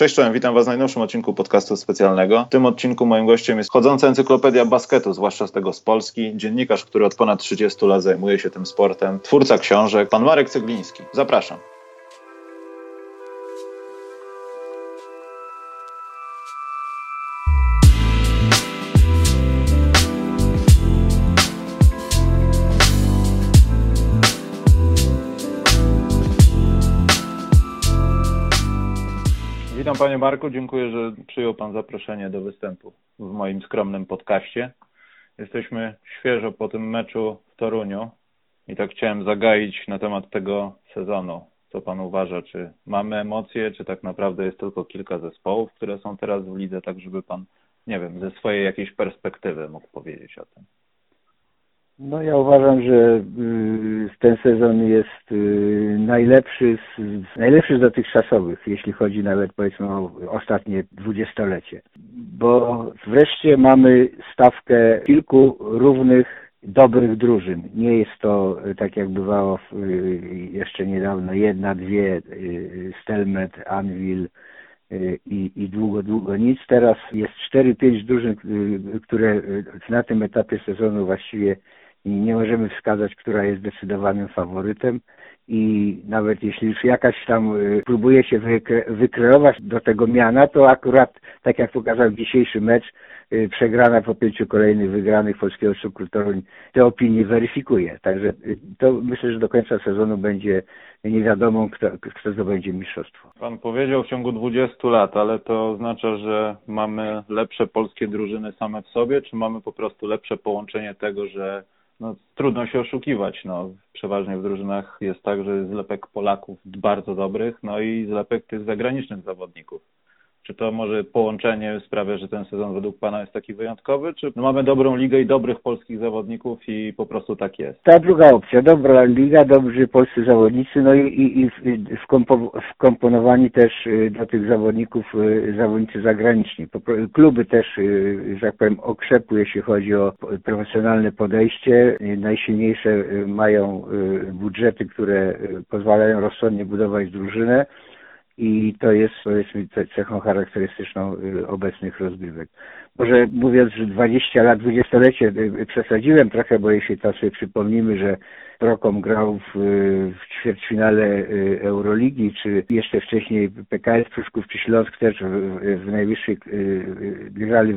Cześć, czołem, witam Was w najnowszym odcinku podcastu specjalnego. W tym odcinku moim gościem jest chodząca encyklopedia basketu, zwłaszcza z tego z Polski, dziennikarz, który od ponad 30 lat zajmuje się tym sportem, twórca książek, pan Marek Cegliński. Zapraszam. Panie Marku, dziękuję, że przyjął pan zaproszenie do występu w moim skromnym podcaście. Jesteśmy świeżo po tym meczu w Toruniu i tak chciałem zagaić na temat tego sezonu. Co pan uważa, czy mamy emocje, czy tak naprawdę jest tylko kilka zespołów, które są teraz w lidze, tak żeby pan, nie wiem, ze swojej jakiejś perspektywy mógł powiedzieć o tym. No ja uważam, że y, ten sezon jest y, najlepszy z, najlepszy z dotychczasowych, jeśli chodzi nawet powiedzmy o ostatnie dwudziestolecie. Bo wreszcie mamy stawkę kilku równych dobrych drużyn. Nie jest to y, tak jak bywało jeszcze niedawno jedna, dwie, Stelmet, Anvil, i, i długo, długo nic. Teraz jest 4-5 drużyn, które na tym etapie sezonu właściwie i nie możemy wskazać, która jest zdecydowanym faworytem i nawet jeśli już jakaś tam y, próbuje się wykre wykreować do tego miana, to akurat, tak jak pokazał dzisiejszy mecz, y, przegrana po pięciu kolejnych wygranych polskiego cukru Toruń te opinie weryfikuje. Także y, to myślę, że do końca sezonu będzie nie wiadomo, kto, kto zdobędzie mistrzostwo. Pan powiedział w ciągu 20 lat, ale to oznacza, że mamy lepsze polskie drużyny same w sobie, czy mamy po prostu lepsze połączenie tego, że no, trudno się oszukiwać. No, przeważnie w drużynach jest tak, że jest zlepek Polaków bardzo dobrych, no i zlepek tych zagranicznych zawodników. Czy to może połączenie sprawia, że ten sezon według Pana jest taki wyjątkowy, czy no mamy dobrą ligę i dobrych polskich zawodników i po prostu tak jest? Ta druga opcja, dobra liga, dobrzy polscy zawodnicy, no i, i, i wkomponowani też y, do tych zawodników y, zawodnicy zagraniczni. Kluby też, y, że tak powiem, okrzepły, jeśli chodzi o profesjonalne podejście. Najsilniejsze mają budżety, które pozwalają rozsądnie budować drużynę i to jest powiedzmy cechą charakterystyczną y, obecnych rozgrywek. Może mówiąc, że 20 lat, 20-lecie y, przesadziłem trochę, bo jeśli to sobie przypomnimy, że Prokom grał w, w ćwierćfinale y, Euroligi, czy jeszcze wcześniej PKS Pruszków czy Śląsk też w, w najwyższej grali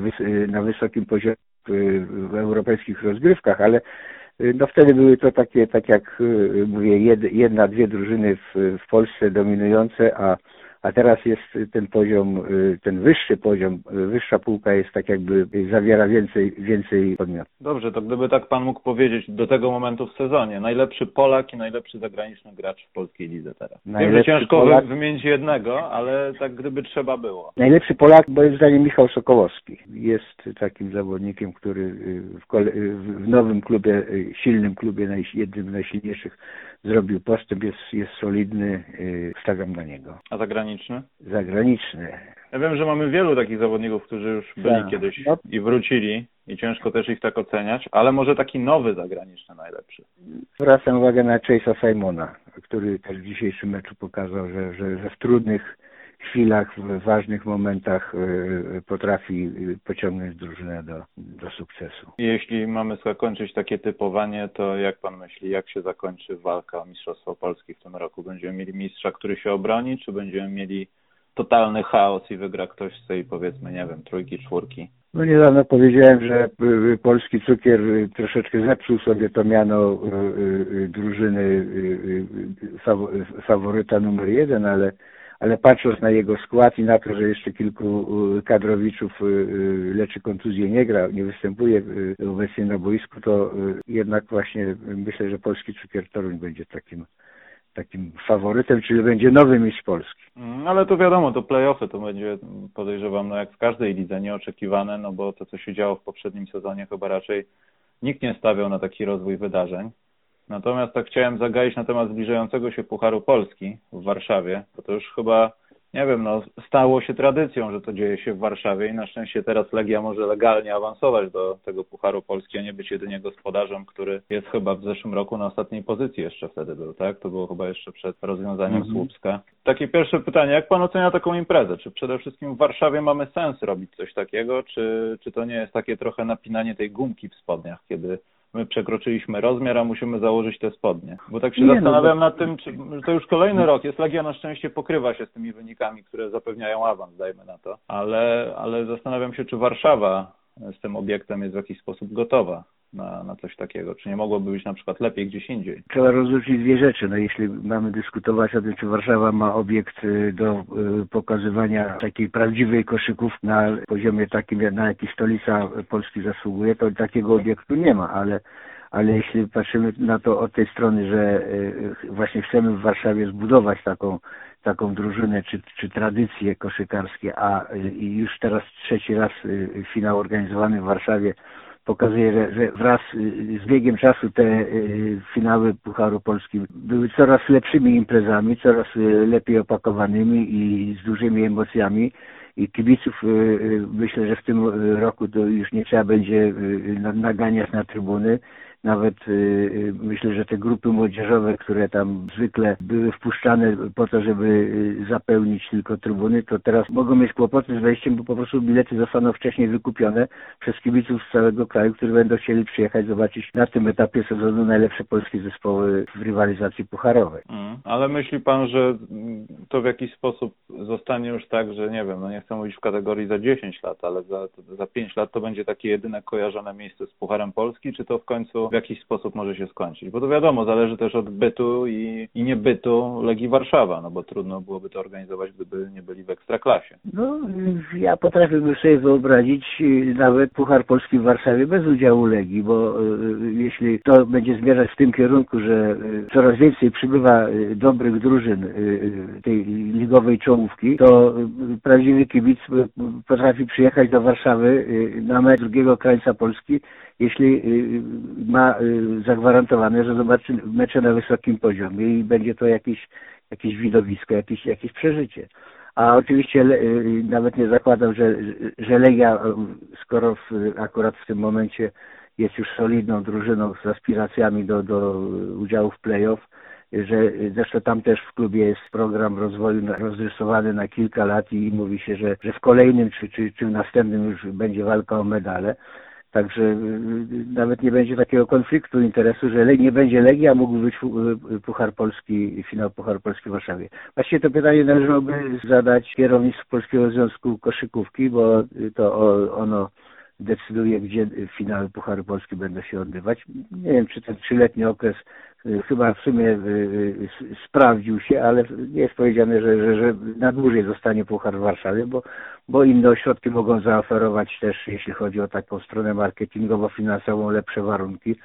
na wysokim poziomie w europejskich rozgrywkach, ale Y, no wtedy były to takie, tak jak y, mówię, jedna, dwie drużyny w, w Polsce dominujące, a a teraz jest ten poziom, y, ten wyższy poziom, y, wyższa półka jest tak jakby zawiera więcej, więcej podmiotów. Dobrze, to gdyby tak Pan mógł powiedzieć do tego momentu w sezonie, najlepszy Polak i najlepszy zagraniczny gracz w polskiej lidze teraz. Najlepszy Wiem, że ciężko Polak... wymienić jednego, ale tak gdyby trzeba było. Najlepszy Polak, moim zdaniem Michał Sokołowski. Jest takim zawodnikiem, który y, w, kole... w nowym klubie, silnym klubie, jednym z najsilniejszych zrobił postęp, jest, jest solidny, stawiam na niego. A zagraniczny? Zagraniczny? Zagraniczny. Ja wiem, że mamy wielu takich zawodników, którzy już byli tak. kiedyś no. i wrócili i ciężko też ich tak oceniać, ale może taki nowy zagraniczny najlepszy. Zwracam uwagę na Chase'a Simona, który też w dzisiejszym meczu pokazał, że, że, że w trudnych chwilach, w ważnych momentach e, potrafi pociągnąć drużynę do, do sukcesu. Jeśli mamy zakończyć takie typowanie, to jak pan myśli, jak się zakończy walka o Mistrzostwo Polski w tym roku? Będziemy mieli mistrza, który się obroni, czy będziemy mieli totalny chaos i wygra ktoś z tej powiedzmy, nie wiem, trójki, czwórki? No niedawno powiedziałem, że polski cukier troszeczkę zepsuł sobie to miano e, e, drużyny faworyta numer jeden, ale ale patrząc na jego skład i na to, że jeszcze kilku y, kadrowiczów y, y, leczy kontuzję nie gra, nie występuje obecnie na boisku, to jednak właśnie myślę, że polski cukier Toruń będzie takim takim faworytem, czyli będzie nowy mistrz Polski. Mm, ale to wiadomo, to playoffy to będzie, podejrzewam, no jak w każdej lidze nieoczekiwane, no bo to, co się działo w poprzednim sezonie, chyba raczej nikt nie stawiał na taki rozwój wydarzeń. Natomiast tak chciałem zagaić na temat zbliżającego się Pucharu Polski w Warszawie, bo to już chyba nie wiem, no stało się tradycją, że to dzieje się w Warszawie i na szczęście teraz Legia może legalnie awansować do tego Pucharu Polski, a nie być jedynie gospodarzem, który jest chyba w zeszłym roku na ostatniej pozycji jeszcze wtedy był, tak? To było chyba jeszcze przed rozwiązaniem mhm. Słupska. Takie pierwsze pytanie, jak pan ocenia taką imprezę? Czy przede wszystkim w Warszawie mamy sens robić coś takiego, czy, czy to nie jest takie trochę napinanie tej gumki w spodniach, kiedy my przekroczyliśmy rozmiar, a musimy założyć te spodnie. Bo tak się nie, no zastanawiam no, nad tym, czy to już kolejny rok jest. Legia na szczęście pokrywa się z tymi wynikami, które zapewniają awans, dajmy na to. Ale, ale zastanawiam się, czy Warszawa z tym obiektem jest w jakiś sposób gotowa na, na coś takiego? Czy nie mogłoby być na przykład lepiej gdzieś indziej? Trzeba rozróżnić dwie rzeczy. No, jeśli mamy dyskutować o tym, czy Warszawa ma obiekt y, do y, pokazywania takiej prawdziwej koszyków na poziomie takim, na jaki stolica Polski zasługuje, to takiego obiektu nie ma, ale ale jeśli patrzymy na to od tej strony, że y, właśnie chcemy w Warszawie zbudować taką, taką drużynę czy, czy tradycje koszykarskie, a już teraz trzeci raz finał organizowany w Warszawie pokazuje, że, że wraz y, z biegiem czasu te y, finały Pucharu Polski były coraz lepszymi imprezami, coraz y, lepiej opakowanymi i z dużymi emocjami. I kibiców myślę, że w tym roku to już nie trzeba będzie naganiać na trybuny nawet y, y, myślę, że te grupy młodzieżowe, które tam zwykle były wpuszczane po to, żeby y, zapełnić tylko trybuny, to teraz mogą mieć kłopoty z wejściem, bo po prostu bilety zostaną wcześniej wykupione przez kibiców z całego kraju, którzy będą chcieli przyjechać, zobaczyć na tym etapie sezonu najlepsze polskie zespoły w rywalizacji pucharowej. Mm, ale myśli pan, że to w jakiś sposób zostanie już tak, że nie wiem, no nie chcę mówić w kategorii za 10 lat, ale za, za 5 lat to będzie takie jedyne kojarzone miejsce z Pucharem Polski, czy to w końcu w jakiś sposób może się skończyć. Bo to wiadomo, zależy też od bytu i, i niebytu Legii Warszawa, no bo trudno byłoby to organizować, gdyby nie byli w ekstraklasie. No, ja potrafiłbym sobie wyobrazić y, nawet Puchar Polski w Warszawie bez udziału Legii, bo y, y, jeśli to będzie zmierzać w tym kierunku, że coraz więcej przybywa dobrych drużyn tej ligowej czołówki, to prawdziwy kibic potrafi przyjechać do Warszawy na mecz drugiego krańca Polski jeśli y, ma y, zagwarantowane, że zobaczy mecze na wysokim poziomie i będzie to jakieś, jakieś widowisko, jakieś, jakieś przeżycie. A oczywiście y, nawet nie zakładam, że, że Legia, skoro w, akurat w tym momencie jest już solidną drużyną z aspiracjami do, do udziału w play-off, że zresztą tam też w klubie jest program rozwoju rozrysowany na kilka lat i mówi się, że, że w kolejnym czy, czy, czy w następnym już będzie walka o medale. Także y, y, nawet nie będzie takiego konfliktu interesu, że nie będzie Legia, a mógł być y, Puchar Polski, finał Puchar Polski w Warszawie. Właściwie to pytanie należałoby zadać kierownictwu Polskiego Związku Koszykówki, bo to ono decyduje, gdzie finały Pucharu Polski będą się odbywać. Nie wiem, czy ten trzyletni okres chyba w sumie y, y, sprawdził się, ale nie jest powiedziane, że, że, że na dłużej zostanie Puchar w Warszawie, bo, bo inne ośrodki mogą zaoferować też, jeśli chodzi o taką stronę marketingowo-finansową, lepsze warunki,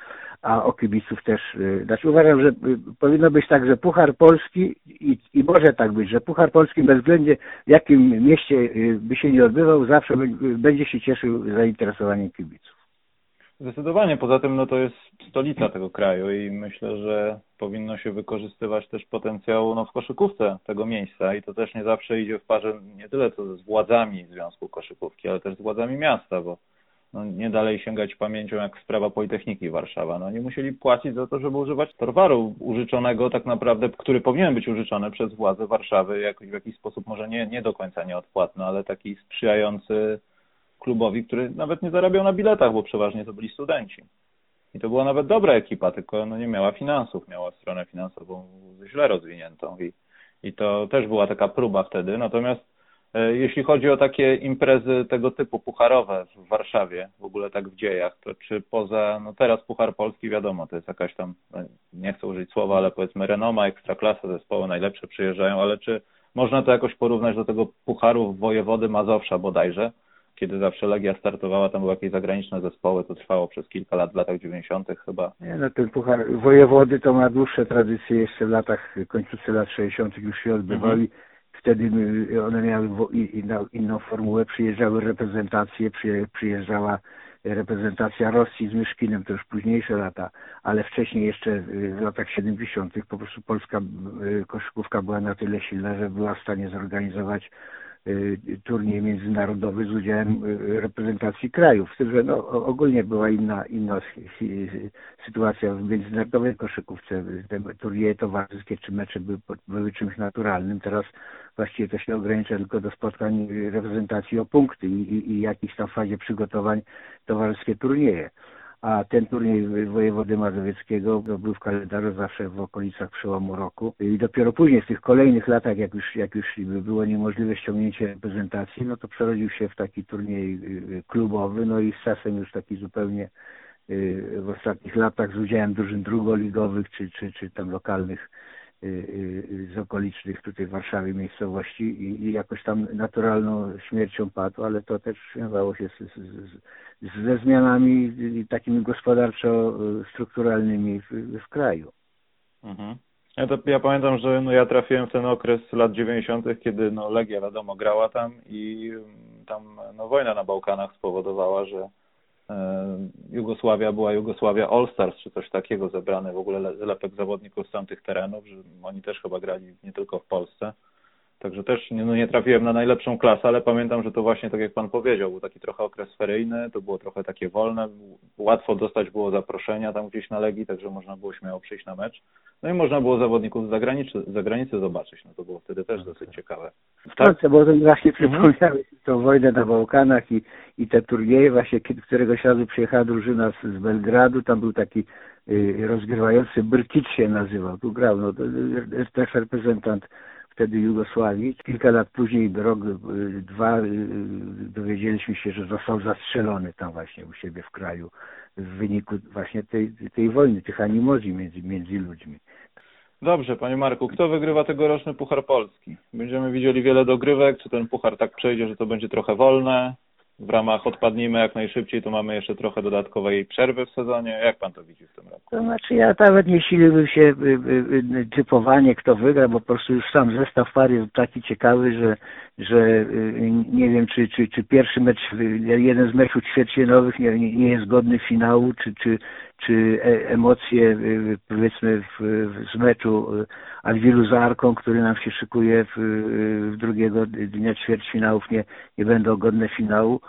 a o kibiców też. Znaczy uważam, że powinno być tak, że Puchar Polski i, i może tak być, że Puchar Polski bez względu w jakim mieście by się nie odbywał, zawsze będzie się cieszył zainteresowaniem kibiców. Zdecydowanie. Poza tym no to jest stolica tego kraju i myślę, że powinno się wykorzystywać też potencjał no, w koszykówce tego miejsca i to też nie zawsze idzie w parze nie tyle co z władzami Związku Koszykówki, ale też z władzami miasta, bo no, nie dalej sięgać pamięcią jak sprawa Politechniki Warszawa. No, nie musieli płacić za to, żeby używać towaru użyczonego tak naprawdę, który powinien być użyczony przez władze Warszawy jakoś w jakiś sposób może nie, nie do końca nieodpłatny, ale taki sprzyjający klubowi, który nawet nie zarabiał na biletach, bo przeważnie to byli studenci. I to była nawet dobra ekipa, tylko no nie miała finansów, miała stronę finansową źle rozwiniętą i, i to też była taka próba wtedy. Natomiast e, jeśli chodzi o takie imprezy tego typu pucharowe w Warszawie, w ogóle tak w dziejach, to czy poza, no teraz Puchar Polski wiadomo, to jest jakaś tam, no nie chcę użyć słowa, ale powiedzmy renoma, ekstraklasa, zespoły najlepsze przyjeżdżają, ale czy można to jakoś porównać do tego Pucharu Wojewody Mazowsza bodajże, kiedy zawsze Legia startowała, tam były jakieś zagraniczne zespoły, to trwało przez kilka lat, w latach 90. chyba. Nie, no ten puchar wojewody to ma dłuższe tradycje, jeszcze w latach, końcówce lat 60. już się odbywali. Mhm. Wtedy one miały inną formułę, przyjeżdżały reprezentacje, przyjeżdżała reprezentacja Rosji z Myszkinem, to już późniejsze lata, ale wcześniej jeszcze w latach 70. po prostu polska koszykówka była na tyle silna, że była w stanie zorganizować turniej międzynarodowy z udziałem reprezentacji krajów. Z tym, że no, ogólnie była inna, inna sytuacja w międzynarodowej koszykówce. Te turnieje towarzyskie czy mecze były, były czymś naturalnym. Teraz właściwie to się ogranicza tylko do spotkań reprezentacji o punkty i, i, i jakiejś tam fazie przygotowań towarzyskie turnieje a ten turniej wojewody mazowieckiego był w kalendarzu zawsze w okolicach przełomu roku. I dopiero później w tych kolejnych latach, jak już, jak już było niemożliwe ściągnięcie reprezentacji, no to przerodził się w taki turniej y, y, klubowy, no i z czasem już taki zupełnie y, w ostatnich latach z udziałem drużyn drugoligowych czy, czy, czy tam lokalnych z okolicznych tutaj Warszawy miejscowości i, i jakoś tam naturalną śmiercią padł, ale to też wiązało się z, z, ze zmianami takimi gospodarczo-strukturalnymi w, w kraju. Mhm. Ja, to, ja pamiętam, że no, ja trafiłem w ten okres lat 90., kiedy no, Legia wiadomo grała tam i mm, tam no, wojna na Bałkanach spowodowała, że Jugosławia była Jugosławia All Stars czy coś takiego, zebrany w ogóle lepek zawodników z tamtych terenów, że oni też chyba grali nie tylko w Polsce. Także też nie, no nie trafiłem na najlepszą klasę, ale pamiętam, że to właśnie tak jak Pan powiedział, był taki trochę okres feryjny, to było trochę takie wolne, łatwo dostać było zaproszenia tam gdzieś na Legii, także można było śmiało przyjść na mecz. No i można było zawodników z zagranicy, z zagranicy zobaczyć, no to było wtedy też dosyć ciekawe. Tak, bo właśnie przypomniałeś mhm. tą wojnę na Bałkanach i, i te turnieje, właśnie któregoś razu przyjechała drużyna z, z Belgradu, tam był taki y, rozgrywający Brkic się nazywał, tu grał, no to, y, też reprezentant wtedy Jugosławii. Kilka lat później, rok, y, dwa, y, dowiedzieliśmy się, że został zastrzelony tam właśnie u siebie w kraju w wyniku właśnie tej, tej wojny, tych animozji między, między ludźmi. Dobrze, panie Marku, kto wygrywa tegoroczny Puchar Polski? Będziemy widzieli wiele dogrywek, czy ten puchar tak przejdzie, że to będzie trochę wolne? W ramach odpadnijmy jak najszybciej, to mamy jeszcze trochę dodatkowej przerwy w sezonie. Jak pan to widzi w tym roku? To znaczy ja nawet nie siliłbym się y, y, y, typowanie kto wygra, bo po prostu już sam zestaw par jest taki ciekawy, że, że nie wiem czy, czy, czy pierwszy mecz, jeden z meczów ćwierćfinałowych nie, nie jest godny finału, czy, czy, czy e, emocje powiedzmy w, z meczu Alwilu z Arką, który nam się szykuje w, w drugiego dnia ćwierćfinałów nie, nie będą godne finału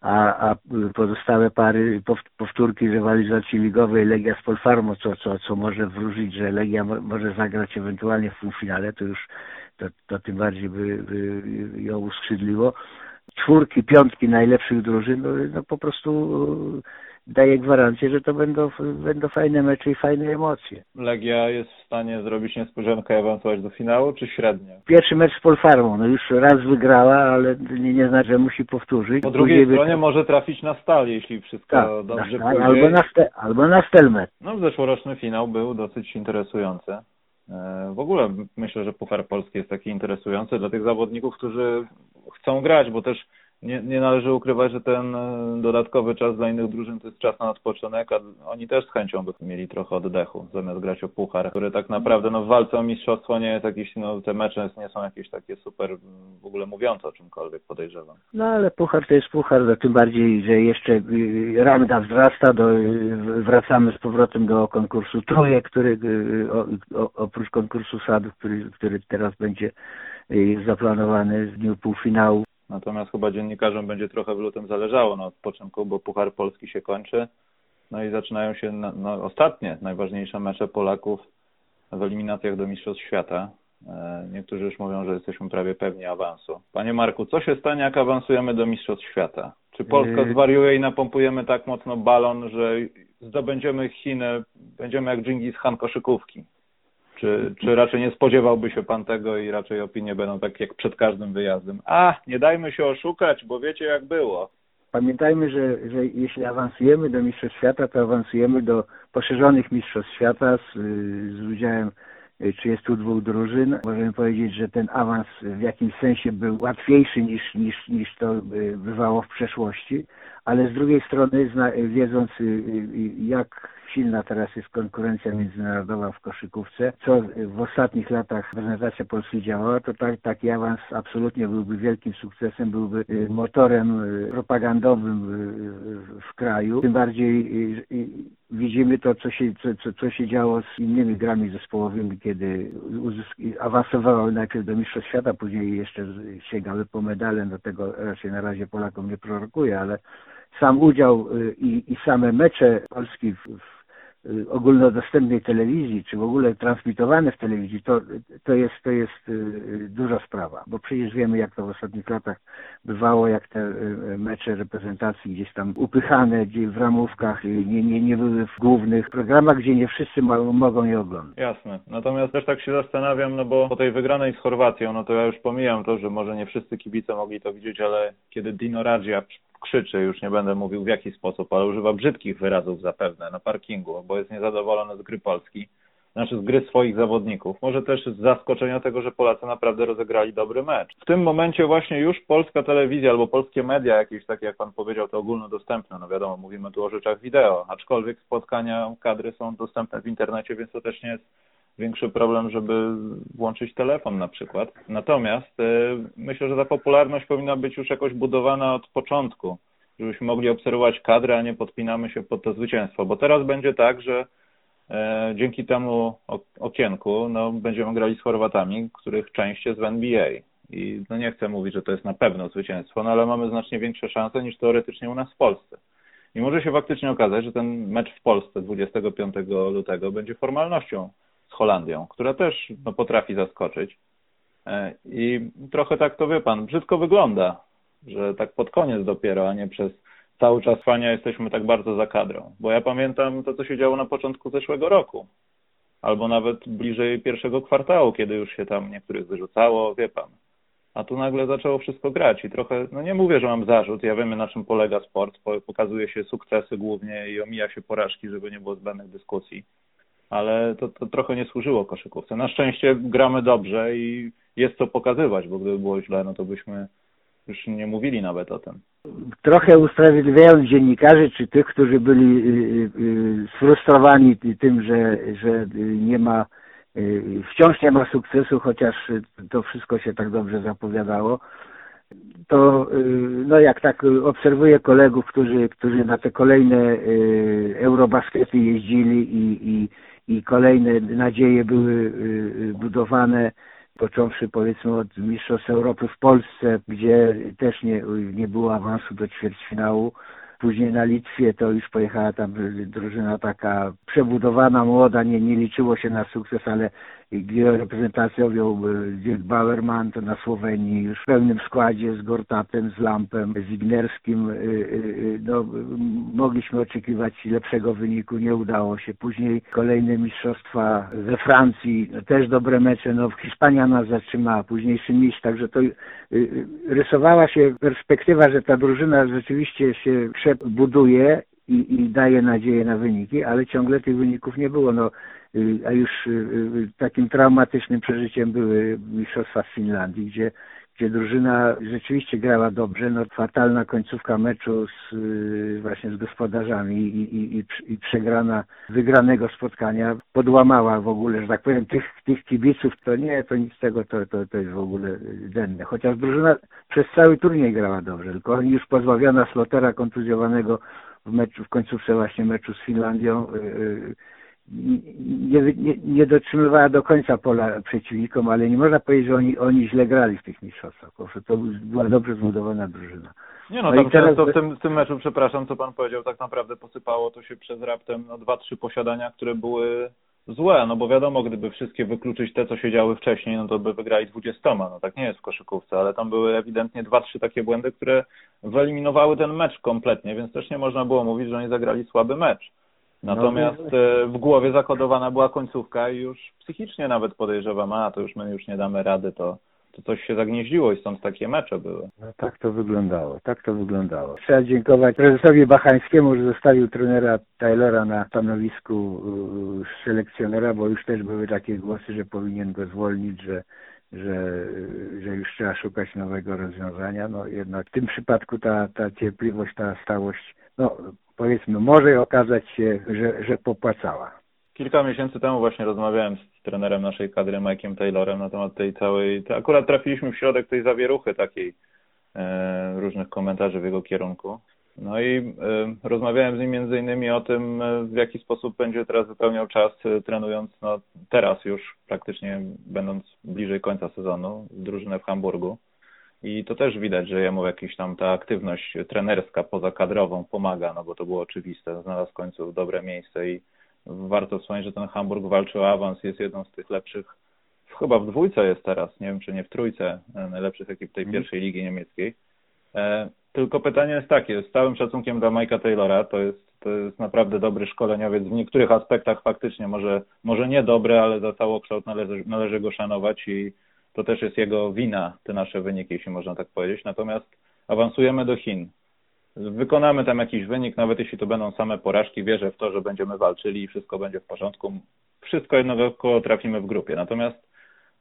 a, a pozostałe pary powtórki rywalizacji ligowej Legia z Polfarmo, co, co, co może wróżyć, że Legia może zagrać ewentualnie w półfinale, to już to, to tym bardziej by, by ją uskrzydliło. Czwórki, piątki najlepszych drużyn, no, no po prostu daje gwarancję, że to będą, będą fajne mecze i fajne emocje. Legia jest w stanie zrobić niespodziankę i awansować do finału, czy średnio? Pierwszy mecz z Polfarmą, no już raz wygrała, ale nie, nie znaczy, że musi powtórzyć. Po drugiej Później stronie by... może trafić na stal, jeśli wszystko tak, dobrze pójdzie. Albo na, ste, albo na Stelmet. No zeszłoroczny finał był dosyć interesujący. E, w ogóle myślę, że Puchar Polski jest taki interesujący dla tych zawodników, którzy chcą grać, bo też nie, nie należy ukrywać, że ten e, dodatkowy czas dla innych drużyn to jest czas na odpoczynek, a oni też z chęcią by mieli trochę oddechu, zamiast grać o puchar, który tak naprawdę no, w walce o mistrzostwo nie jest jakiś, no te mecze nie są jakieś takie super w ogóle mówiące o czymkolwiek, podejrzewam. No ale puchar to jest puchar, no, tym bardziej, że jeszcze y, ranga wzrasta, do, y, wracamy z powrotem do konkursu trójek, który y, oprócz konkursu sadów, który, który teraz będzie zaplanowany w dniu półfinału Natomiast chyba dziennikarzom będzie trochę w lutym zależało na odpoczynku, bo Puchar Polski się kończy. No i zaczynają się no, ostatnie, najważniejsze mecze Polaków w eliminacjach do Mistrzostw Świata. E, niektórzy już mówią, że jesteśmy prawie pewni awansu. Panie Marku, co się stanie, jak awansujemy do Mistrzostw Świata? Czy Polska yy. zwariuje i napompujemy tak mocno balon, że zdobędziemy Chiny, będziemy jak Dżingis Han koszykówki? Czy, czy raczej nie spodziewałby się pan tego i raczej opinie będą tak jak przed każdym wyjazdem? A, nie dajmy się oszukać, bo wiecie jak było. Pamiętajmy, że, że jeśli awansujemy do Mistrzostw Świata, to awansujemy do poszerzonych Mistrzostw Świata z, z udziałem 32 drużyn. Możemy powiedzieć, że ten awans w jakimś sensie był łatwiejszy niż, niż, niż to bywało w przeszłości, ale z drugiej strony, zna, wiedząc jak silna teraz jest konkurencja międzynarodowa w koszykówce, co w ostatnich latach reprezentacja Polski działała, to tak, taki awans absolutnie byłby wielkim sukcesem, byłby motorem propagandowym w kraju. Tym bardziej widzimy to, co się, co, co, się działo z innymi grami zespołowymi, kiedy awansowały najpierw do Mistrzostw Świata, później jeszcze sięgały po medale, do tego raczej na razie Polakom nie prorokuje, ale sam udział y, i, i same mecze Polski w, w Y, ogólnodostępnej telewizji, czy w ogóle transmitowane w telewizji, to, to, jest, to jest y, duża sprawa, bo przecież wiemy, jak to w ostatnich latach bywało, jak te y, mecze reprezentacji gdzieś tam upychane gdzie w ramówkach, nie, nie, nie były w głównych programach, gdzie nie wszyscy mogą je oglądać. Jasne. Natomiast też tak się zastanawiam, no bo po tej wygranej z Chorwacją, no to ja już pomijam to, że może nie wszyscy kibice mogli to widzieć, ale kiedy Dino Radzia krzyczy, już nie będę mówił w jaki sposób, ale używa brzydkich wyrazów zapewne na parkingu, bo jest niezadowolony z gry Polski, znaczy z gry swoich zawodników. Może też z zaskoczenia tego, że Polacy naprawdę rozegrali dobry mecz. W tym momencie właśnie już polska telewizja albo polskie media jakieś takie, jak pan powiedział, to ogólnodostępne, no wiadomo, mówimy tu o rzeczach wideo, aczkolwiek spotkania kadry są dostępne w internecie, więc to też nie jest większy problem, żeby włączyć telefon na przykład. Natomiast y, myślę, że ta popularność powinna być już jakoś budowana od początku, żebyśmy mogli obserwować kadrę, a nie podpinamy się pod to zwycięstwo, bo teraz będzie tak, że e, dzięki temu okienku no, będziemy grali z Chorwatami, których część jest w NBA. I no nie chcę mówić, że to jest na pewno zwycięstwo, no ale mamy znacznie większe szanse niż teoretycznie u nas w Polsce. I może się faktycznie okazać, że ten mecz w Polsce 25 lutego będzie formalnością z Holandią, która też no, potrafi zaskoczyć. E, I trochę tak to wie pan, brzydko wygląda, że tak pod koniec dopiero, a nie przez cały czas trwania jesteśmy tak bardzo za kadrą. Bo ja pamiętam to, co się działo na początku zeszłego roku, albo nawet bliżej pierwszego kwartału, kiedy już się tam niektórych wyrzucało, wie pan. A tu nagle zaczęło wszystko grać i trochę, no nie mówię, że mam zarzut, ja wiemy na czym polega sport, pokazuje się sukcesy głównie i omija się porażki, żeby nie było zbędnych dyskusji ale to, to trochę nie służyło koszykówce. Na szczęście gramy dobrze i jest co pokazywać, bo gdyby było źle, no to byśmy już nie mówili nawet o tym. Trochę usprawiedliwiając dziennikarzy, czy tych, którzy byli y, y, y, sfrustrowani tym, że, że nie ma, wciąż nie ma sukcesu, chociaż to wszystko się tak dobrze zapowiadało, to no jak tak obserwuję kolegów, którzy, którzy na te kolejne Eurobaskety jeździli i, i i kolejne nadzieje były y, y, budowane, począwszy powiedzmy od Mistrzostw Europy w Polsce, gdzie też nie, nie było awansu do ćwierćfinału. Później na Litwie to już pojechała tam drużyna taka przebudowana, młoda, nie, nie liczyło się na sukces, ale gdzie reprezentacją wiął Dirk Bauerman, to na Słowenii już w pełnym składzie z Gortatem, z Lampem, z Ignerskim. Y, y, no, mogliśmy oczekiwać lepszego wyniku, nie udało się. Później kolejne mistrzostwa we Francji, no, też dobre mecze, no Hiszpania nas zatrzymała, późniejszy mistrz, także to rysowała się perspektywa, że ta drużyna rzeczywiście się przebuduje i, i daje nadzieję na wyniki, ale ciągle tych wyników nie było. No, a już y, y, takim traumatycznym przeżyciem były mistrzostwa w Finlandii, gdzie gdzie drużyna rzeczywiście grała dobrze, no fatalna końcówka meczu z, właśnie z gospodarzami i, i, i, przegrana wygranego spotkania podłamała w ogóle, że tak powiem, tych, tych kibiców, to nie, to nic z tego, to, to, to jest w ogóle denne. Chociaż drużyna przez cały turniej grała dobrze, tylko już pozbawiona Slotera kontuzjowanego w meczu, w końcówce właśnie meczu z Finlandią y, y, nie, nie, nie dotrzymywała do końca pola przeciwnikom, ale nie można powiedzieć, że oni, oni źle grali w tych mistrzostwach. To była dobrze zbudowana drużyna. Nie no, no tam teraz... w, tym, w tym meczu, przepraszam, co pan powiedział, tak naprawdę posypało to się przez raptem no, dwa, trzy posiadania, które były złe, no bo wiadomo, gdyby wszystkie wykluczyć te, co się działy wcześniej, no to by wygrali dwudziestoma, no tak nie jest w koszykówce, ale tam były ewidentnie dwa, trzy takie błędy, które wyeliminowały ten mecz kompletnie, więc też nie można było mówić, że oni zagrali słaby mecz. Natomiast no, w głowie zakodowana była końcówka i już psychicznie nawet podejrzewam, a to już my już nie damy rady, to, to coś się zagnieździło i stąd takie mecze były. No, tak to wyglądało, tak to wyglądało. Trzeba dziękować prezesowi Bachańskiemu, że zostawił trenera Taylora na stanowisku selekcjonera, bo już też były takie głosy, że powinien go zwolnić, że że, że już trzeba szukać nowego rozwiązania. No jednak w tym przypadku ta, ta cierpliwość, ta stałość, no powiedzmy, może okazać się, że, że popłacała. Kilka miesięcy temu właśnie rozmawiałem z trenerem naszej kadry, Mike'iem Taylorem, na temat tej całej. Akurat trafiliśmy w środek tej zawieruchy takiej e, różnych komentarzy w jego kierunku. No i y, rozmawiałem z nim między innymi o tym, e, w jaki sposób będzie teraz wypełniał czas y, trenując, no teraz już praktycznie będąc bliżej końca sezonu, drużynę w Hamburgu. I to też widać, że jemu jakiś tam ta aktywność trenerska poza kadrową pomaga, no bo to było oczywiste. Znalazł w końcu dobre miejsce i warto wspomnieć, że ten Hamburg walczy o awans, jest jedną z tych lepszych, chyba w dwójce jest teraz, nie wiem czy nie w trójce najlepszych ekip tej mhm. pierwszej ligi niemieckiej. E, tylko pytanie jest takie, z całym szacunkiem dla Mike'a Taylora, to jest, to jest naprawdę dobry szkoleniowiec, w niektórych aspektach faktycznie może, może nie dobry, ale za całokształt należy, należy go szanować i to też jest jego wina, te nasze wyniki, jeśli można tak powiedzieć. Natomiast awansujemy do Chin. Wykonamy tam jakiś wynik, nawet jeśli to będą same porażki, wierzę w to, że będziemy walczyli i wszystko będzie w porządku. Wszystko jednego trafimy w grupie. Natomiast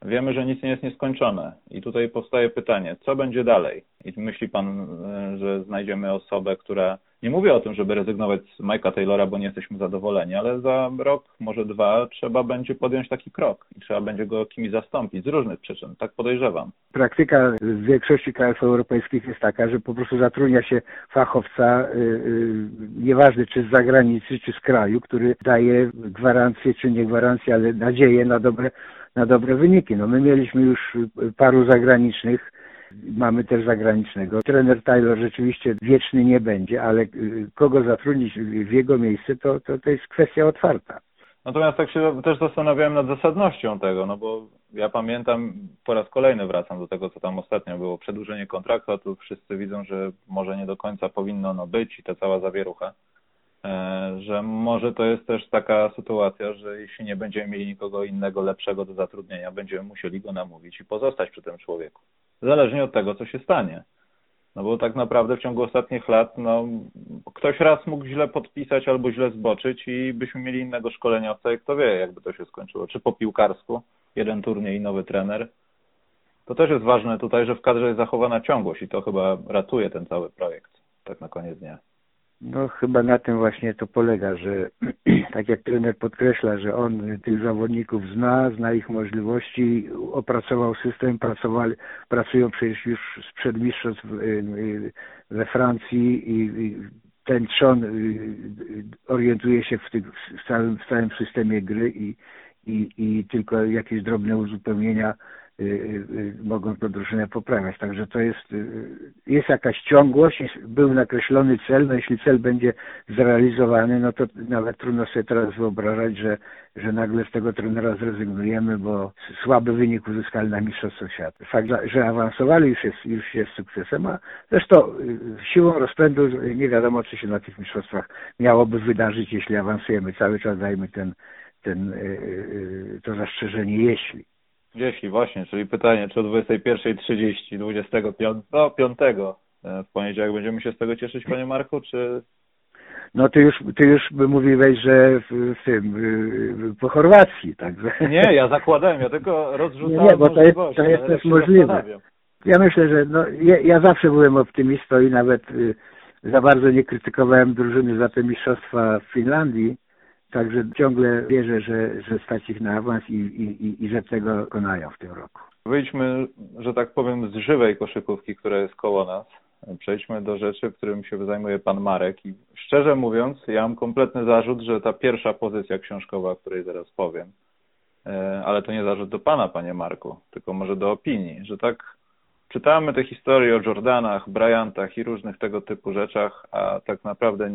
Wiemy, że nic nie jest nieskończone i tutaj powstaje pytanie, co będzie dalej? I myśli Pan, e, że znajdziemy osobę, która, nie mówię o tym, żeby rezygnować z Mike'a Taylora, bo nie jesteśmy zadowoleni, ale za rok, może dwa, trzeba będzie podjąć taki krok i trzeba będzie go kimś zastąpić z różnych przyczyn, tak podejrzewam. Praktyka w większości krajów europejskich jest taka, że po prostu zatrudnia się fachowca, yy, yy, nieważne czy z zagranicy, czy z kraju, który daje gwarancję, czy nie gwarancję, ale nadzieję na dobre na dobre wyniki. No my mieliśmy już paru zagranicznych, mamy też zagranicznego. Trener Taylor rzeczywiście wieczny nie będzie, ale y, kogo zatrudnić w jego miejsce, to, to, to jest kwestia otwarta. Natomiast tak się też zastanawiałem nad zasadnością tego, no bo ja pamiętam, po raz kolejny wracam do tego, co tam ostatnio było, przedłużenie kontraktu, a tu wszyscy widzą, że może nie do końca powinno ono być i ta cała zawierucha. E, że może to jest też taka sytuacja, że jeśli nie będziemy mieli nikogo innego lepszego do zatrudnienia, będziemy musieli go namówić i pozostać przy tym człowieku. Zależnie od tego, co się stanie. No bo tak naprawdę w ciągu ostatnich lat, no, ktoś raz mógł źle podpisać albo źle zboczyć i byśmy mieli innego szkoleniowca i kto wie, jakby to się skończyło. Czy po piłkarsku, jeden turniej nowy trener. To też jest ważne tutaj, że w kadrze jest zachowana ciągłość i to chyba ratuje ten cały projekt, tak na koniec dnia. No chyba na tym właśnie to polega, że tak jak trener podkreśla, że on tych zawodników zna, zna ich możliwości, opracował system, pracowali, pracują przecież już sprzed mistrzostw y, y, we Francji i ten trzon y, orientuje się w, w, całym, w całym systemie gry i, i, i tylko jakieś drobne uzupełnienia mogą tę drużynę poprawiać. Także to jest, y, jest jakaś ciągłość, był nakreślony cel, no jeśli cel będzie zrealizowany, no to nawet trudno sobie teraz wyobrażać, że, że nagle z tego trenera zrezygnujemy, bo słaby wynik uzyskali na Mistrzostwo Świata. Fakt, że awansowali już jest, już jest sukcesem, a zresztą siłą rozpędu nie wiadomo, co się na tych mistrzostwach miałoby wydarzyć, jeśli awansujemy. Cały czas dajmy ten, ten, to zastrzeżenie, jeśli. Jeśli właśnie, czyli pytanie, czy o 21.30 25 no, 5 e, w poniedziałek będziemy się z tego cieszyć, panie Marku, czy... No ty już, ty już mówiłeś, że w, w tym, po Chorwacji, także... Nie, ja zakładałem, ja tylko rozrzucałem Nie, nie bo to jest, to jest też możliwe. Ja myślę, że no, ja, ja, zawsze byłem optymistą i nawet y, za bardzo nie krytykowałem drużyny za te mistrzostwa w Finlandii, Także ciągle wierzę, że, że stać ich na awans i, i, i że tego dokonają w tym roku. Wyjdźmy, że tak powiem, z żywej koszykówki, która jest koło nas. Przejdźmy do rzeczy, którym się zajmuje pan Marek. I szczerze mówiąc, ja mam kompletny zarzut, że ta pierwsza pozycja książkowa, o której zaraz powiem, e, ale to nie zarzut do pana, panie Marku, tylko może do opinii, że tak czytamy te historie o Jordanach, Bryantach i różnych tego typu rzeczach, a tak naprawdę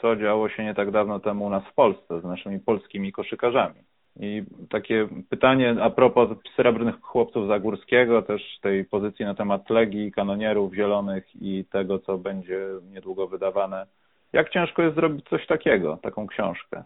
co działo się nie tak dawno temu u nas w Polsce z naszymi polskimi koszykarzami. I takie pytanie a propos srebrnych chłopców Zagórskiego, też tej pozycji na temat Legii, kanonierów zielonych i tego, co będzie niedługo wydawane. Jak ciężko jest zrobić coś takiego, taką książkę?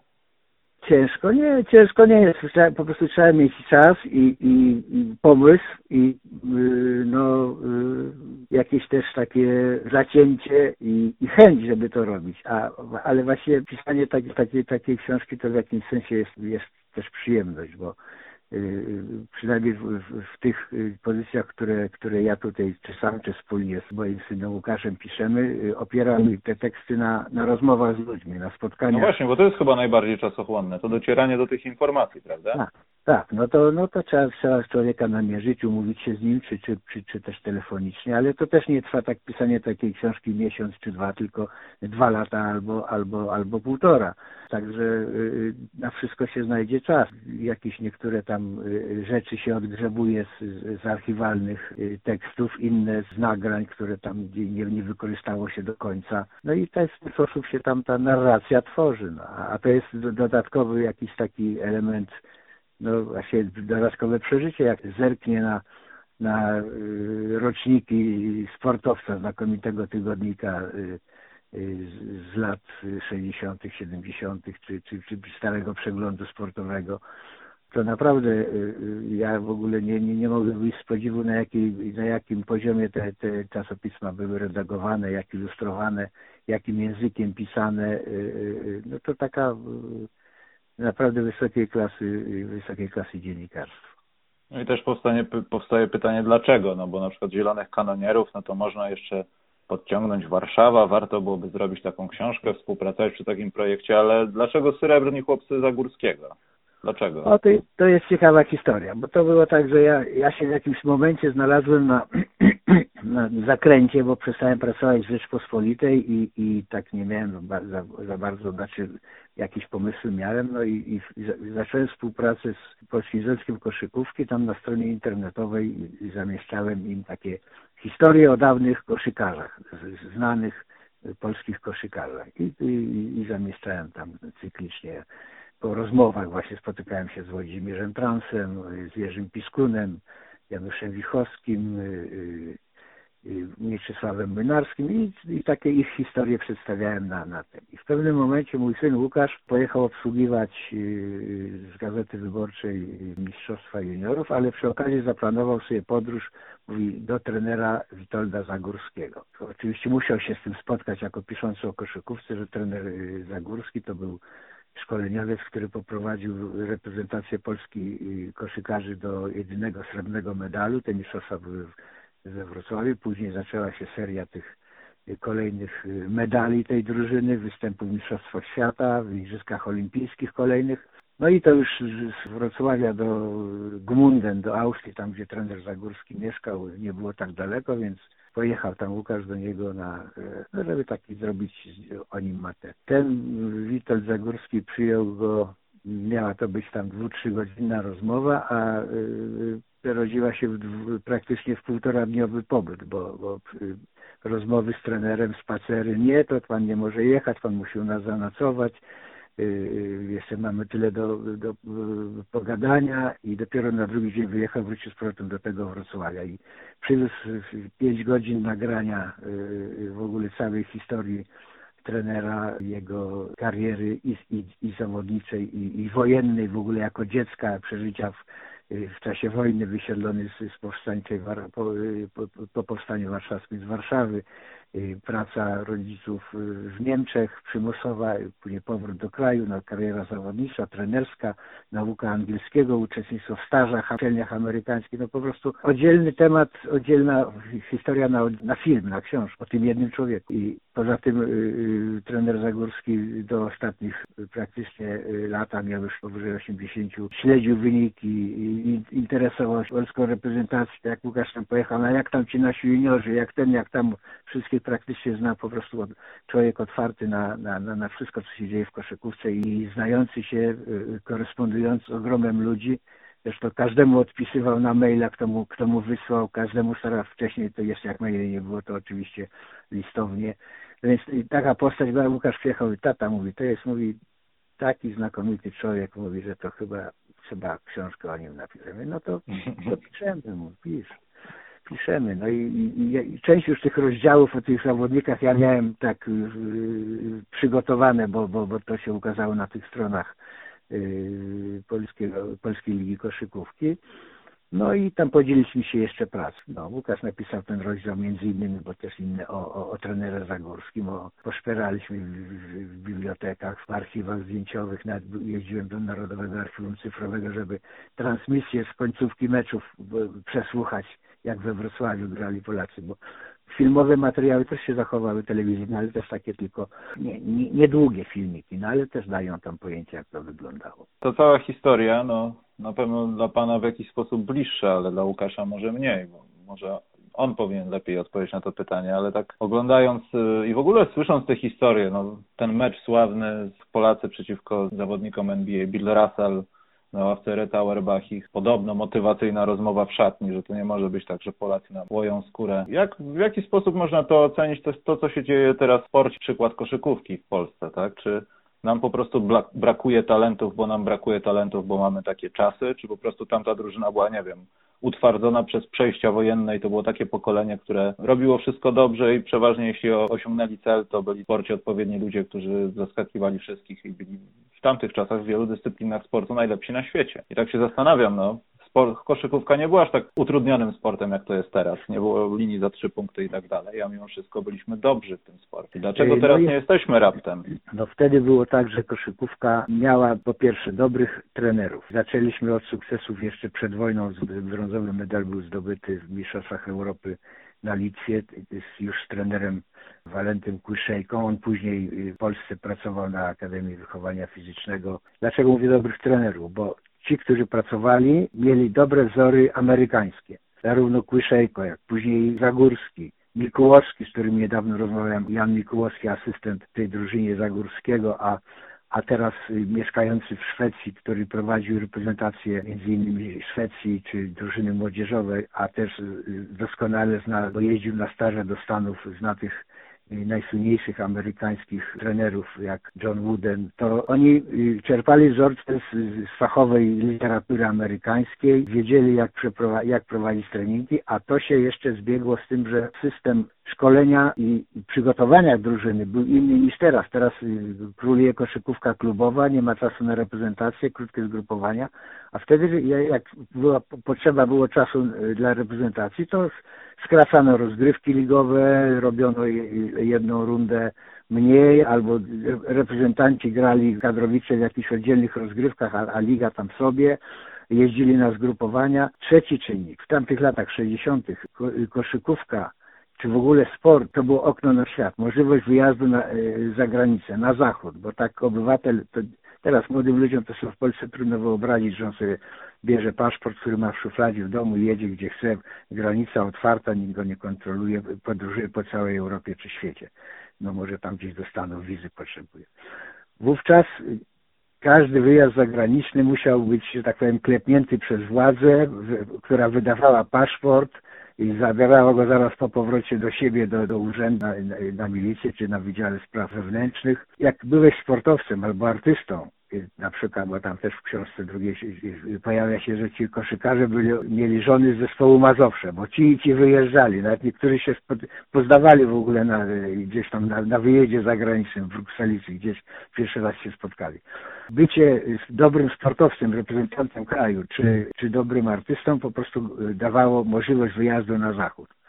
Ciężko nie, ciężko nie jest. Po prostu trzeba mieć czas i, i, i pomysł i yy, no, yy, jakieś też takie zacięcie i, i, chęć, żeby to robić. A, ale właśnie pisanie takiej, takiej, takiej książki to w jakimś sensie jest, jest też przyjemność, bo przynajmniej w, w, w, tych pozycjach, które, które ja tutaj czy sam, czy wspólnie z moim synem Łukaszem piszemy, opieramy te teksty na, na rozmowach z ludźmi, na spotkaniach. No właśnie, bo to jest chyba najbardziej czasochłonne, to docieranie do tych informacji, prawda? Tak, tak, no to, no to trzeba, trzeba człowieka namierzyć, umówić się z nim, czy, czy, czy, czy też telefonicznie, ale to też nie trwa tak pisanie takiej książki miesiąc czy dwa, tylko dwa lata albo, albo, albo półtora. Także y, na wszystko się znajdzie czas. Jakieś niektóre tam y, rzeczy się odgrzebuje z, z archiwalnych y, tekstów, inne z nagrań, które tam nie, nie wykorzystało się do końca. No i w ten sposób się tam ta narracja tworzy. No. A to jest dodatkowy jakiś taki element no właśnie dodatkowe przeżycie, jak zerknie na, na y, roczniki sportowca znakomitego tygodnika z lat 60., 70., czy, czy, czy starego przeglądu sportowego, to naprawdę ja w ogóle nie, nie, nie mogę wyjść z podziwu, na, jakiej, na jakim poziomie te, te czasopisma były redagowane, jak ilustrowane, jakim językiem pisane. No to taka naprawdę wysokiej klasy, wysokiej klasy dziennikarstwa. No i też powstanie, powstaje pytanie dlaczego, no bo na przykład Zielonych Kanonierów, no to można jeszcze podciągnąć Warszawa, warto byłoby zrobić taką książkę, współpracować przy takim projekcie, ale dlaczego Srebrni Chłopcy Zagórskiego? Dlaczego? O, to, to jest ciekawa historia, bo to było tak, że ja, ja się w jakimś momencie znalazłem na, na zakręcie, bo przestałem pracować w Rzeczpospolitej i, i tak nie miałem za, za, bardzo, znaczy jakieś pomysły miałem, no i, i, i zacząłem współpracę z Polskim Związkiem Koszykówki, tam na stronie internetowej zamieszczałem im takie historie o dawnych koszykarzach, znanych polskich koszykarzach i, i, i zamieszczałem tam cyklicznie po rozmowach właśnie spotykałem się z Włodzimierzem Transem, z Jerzym Piskunem, Januszem Wichowskim, y, y, y, Mieczysławem Mynarskim i, i takie ich historie przedstawiałem na, na tym. I w pewnym momencie mój syn Łukasz pojechał obsługiwać z Gazety Wyborczej Mistrzostwa Juniorów, ale przy okazji zaplanował sobie podróż mówi, do trenera Witolda Zagórskiego. Oczywiście musiał się z tym spotkać jako piszący o koszykówce, że trener Zagórski to był szkoleniowiec, który poprowadził reprezentację Polski koszykarzy do jedynego srebrnego medalu. Te mistrzostwa były we Wrocławiu. Później zaczęła się seria tych kolejnych medali tej drużyny, występów w Mistrzostwach Świata, w Igrzyskach Olimpijskich kolejnych. No i to już z Wrocławia do Gmunden, do Austrii, tam gdzie trener Zagórski mieszkał, nie było tak daleko, więc pojechał tam Łukasz do niego na, e, no żeby taki zrobić o nim matę. Ten Witold Zagórski przyjął go, miała to być tam dwu, trzy godzinna rozmowa, a y, rodziła się w, praktycznie w półtora dniowy pobyt, bo, bo y, rozmowy z trenerem, spacery, nie, to pan nie może jechać, pan musi u nas zanocować, jeszcze mamy tyle do, do, pogadania i dopiero na drugi dzień wyjechał, wrócił z powrotem do tego Wrocławia i przywiózł pięć godzin nagrania y, w ogóle całej historii trenera, jego kariery i, i, i zawodniczej, i, i wojennej w ogóle jako dziecka, przeżycia w, w czasie wojny wysiedlony z, z powstańczej, po, po, po powstaniu warszawskim z Warszawy, Y, praca rodziców y, w Niemczech przymusowa, później powrót do kraju, no, kariera zawodnicza, trenerska, nauka angielskiego, uczestnictwo w stażach, uczelniach amerykańskich, no po prostu oddzielny temat, oddzielna historia na, na film, na książkę o tym jednym człowieku. I poza tym y, y, trener Zagórski do ostatnich y, praktycznie y, lata miał już powyżej 80, śledził wyniki, interesował się polską reprezentacją, jak Łukasz tam pojechał, no jak tam ci nasi juniorzy, jak ten, jak tam wszystkie praktycznie zna po prostu człowiek otwarty na, na, na, wszystko, co się dzieje w koszykówce i znający się, y, korespondujący z ogromem ludzi. Zresztą każdemu odpisywał na maila, kto mu, kto mu wysłał, każdemu starał wcześniej, to jeszcze jak maile nie było, to oczywiście listownie. Więc taka postać była, Łukasz i tata mówi, to jest, mówi, taki znakomity człowiek, mówi, że to chyba trzeba książkę o nim napisać. No to, to piszemy mu, pisz piszemy. No i, i, i, część już tych rozdziałów o tych zawodnikach ja miałem tak y, przygotowane, bo, bo, bo to się ukazało na tych stronach y, Polskiego, Polskiej Ligi Koszykówki. No i tam podzieliliśmy się jeszcze pracą. No, Łukasz napisał ten rozdział między innymi, bo też inny o, o, o trenerze Zagórskim, o, poszperaliśmy w, w, w bibliotekach, w archiwach zdjęciowych, nawet jeździłem do Narodowego Archiwum Cyfrowego, żeby transmisję z końcówki meczów przesłuchać, jak we Wrocławiu grali Polacy, bo filmowe materiały też się zachowały telewizyjne, ale też takie tylko niedługie nie, nie filmiki, no ale też dają tam pojęcie, jak to wyglądało. To cała historia, no na pewno dla Pana w jakiś sposób bliższa, ale dla Łukasza może mniej, bo może on powinien lepiej odpowiedzieć na to pytanie, ale tak oglądając y, i w ogóle słysząc te historie, no ten mecz sławny z Polacy przeciwko zawodnikom NBA, Bill Russell, na ławce Reta Auerbachich. Podobno motywacyjna rozmowa w szatni, że to nie może być tak, że Polacy nam łoją skórę. Jak, w jaki sposób można to ocenić? To jest to, co się dzieje teraz w sporcie, przykład koszykówki w Polsce, tak? Czy nam po prostu brakuje talentów, bo nam brakuje talentów, bo mamy takie czasy, czy po prostu tamta drużyna była, nie wiem, utwardzona przez przejścia wojenne i to było takie pokolenie, które robiło wszystko dobrze i przeważnie jeśli osiągnęli cel, to byli w sporcie odpowiedni ludzie, którzy zaskakiwali wszystkich i byli w tamtych czasach w wielu dyscyplinach sportu najlepsi na świecie. I tak się zastanawiam, no, koszykówka nie była aż tak utrudnionym sportem, jak to jest teraz. Nie było linii za trzy punkty i tak dalej, a mimo wszystko byliśmy dobrzy w tym sporcie. Dlaczego no teraz no nie jesteśmy raptem? No wtedy było tak, że koszykówka miała po pierwsze dobrych trenerów. Zaczęliśmy od sukcesów jeszcze przed wojną. Brązowy medal był zdobyty w Mistrzostwach Europy na Litwie już z trenerem Walentym Kłyszejką. On później w Polsce pracował na Akademii Wychowania Fizycznego. Dlaczego mówię dobrych trenerów? Bo ci, którzy pracowali, mieli dobre wzory amerykańskie. Zarówno Kłyszejko, jak później Zagórski, Mikułowski, z którym niedawno rozmawiałem, Jan Mikułowski, asystent tej drużynie Zagórskiego, a, a teraz mieszkający w Szwecji, który prowadził reprezentację innymi Szwecji czy drużyny młodzieżowej, a też doskonale zna, bo jeździł na staże do Stanów, zna tych najsłynniejszych amerykańskich trenerów jak John Wooden, to oni y, czerpali wzorce z, z fachowej literatury amerykańskiej, wiedzieli jak, jak prowadzić treningi, a to się jeszcze zbiegło z tym, że system szkolenia i przygotowania drużyny był inny niż teraz. Teraz y, króluje koszykówka klubowa, nie ma czasu na reprezentację, krótkie zgrupowania, a wtedy jak była, potrzeba było czasu y, dla reprezentacji, to skracano rozgrywki ligowe, robiono jedną rundę mniej, albo reprezentanci grali kadrowicze w jakichś oddzielnych rozgrywkach, a, a liga tam sobie jeździli na zgrupowania. Trzeci czynnik, w tamtych latach 60. koszykówka czy w ogóle sport, to było okno na świat, możliwość wyjazdu na, e, za granicę, na zachód, bo tak obywatel, to teraz młodym ludziom to sobie w Polsce trudno wyobrazić, że on sobie bierze paszport, który ma w szufladzie w domu i jedzie gdzie chce, granica otwarta, nikt go nie kontroluje, podróżuje po całej Europie czy świecie. No może tam gdzieś do Stanów wizy potrzebuje. Wówczas każdy wyjazd zagraniczny musiał być, że tak powiem, klepnięty przez władzę, która wydawała paszport, i zabierała go zaraz po powrocie do siebie, do, do urzędu, na, na, na milicję czy na Wydziale Spraw Wewnętrznych. Jak byłeś sportowcem albo artystą, na przykład, bo tam też w książce drugiej pojawia się, że ci koszykarze byli, mieli żony z zespołu Mazowsze, bo ci i ci wyjeżdżali, nawet niektórzy się pozdawali w ogóle na, gdzieś tam na, na wyjeździe zagranicznym w Brukselicy, gdzieś pierwszy raz się spotkali. Bycie dobrym sportowcem, reprezentantem kraju, czy, czy dobrym artystą po prostu dawało możliwość wyjazdu na zachód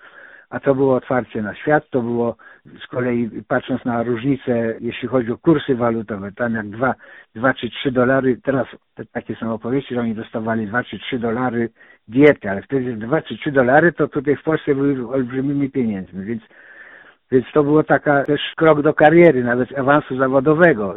a to było otwarcie na świat, to było z kolei patrząc na różnice, jeśli chodzi o kursy walutowe, tam jak 2, 2 czy 3 dolary, teraz te, takie są opowieści, że oni dostawali 2 czy 3 dolary diety, ale wtedy 2 czy 3 dolary to tutaj w Polsce były olbrzymimi pieniędzmi, więc więc to było taka też krok do kariery, nawet awansu zawodowego,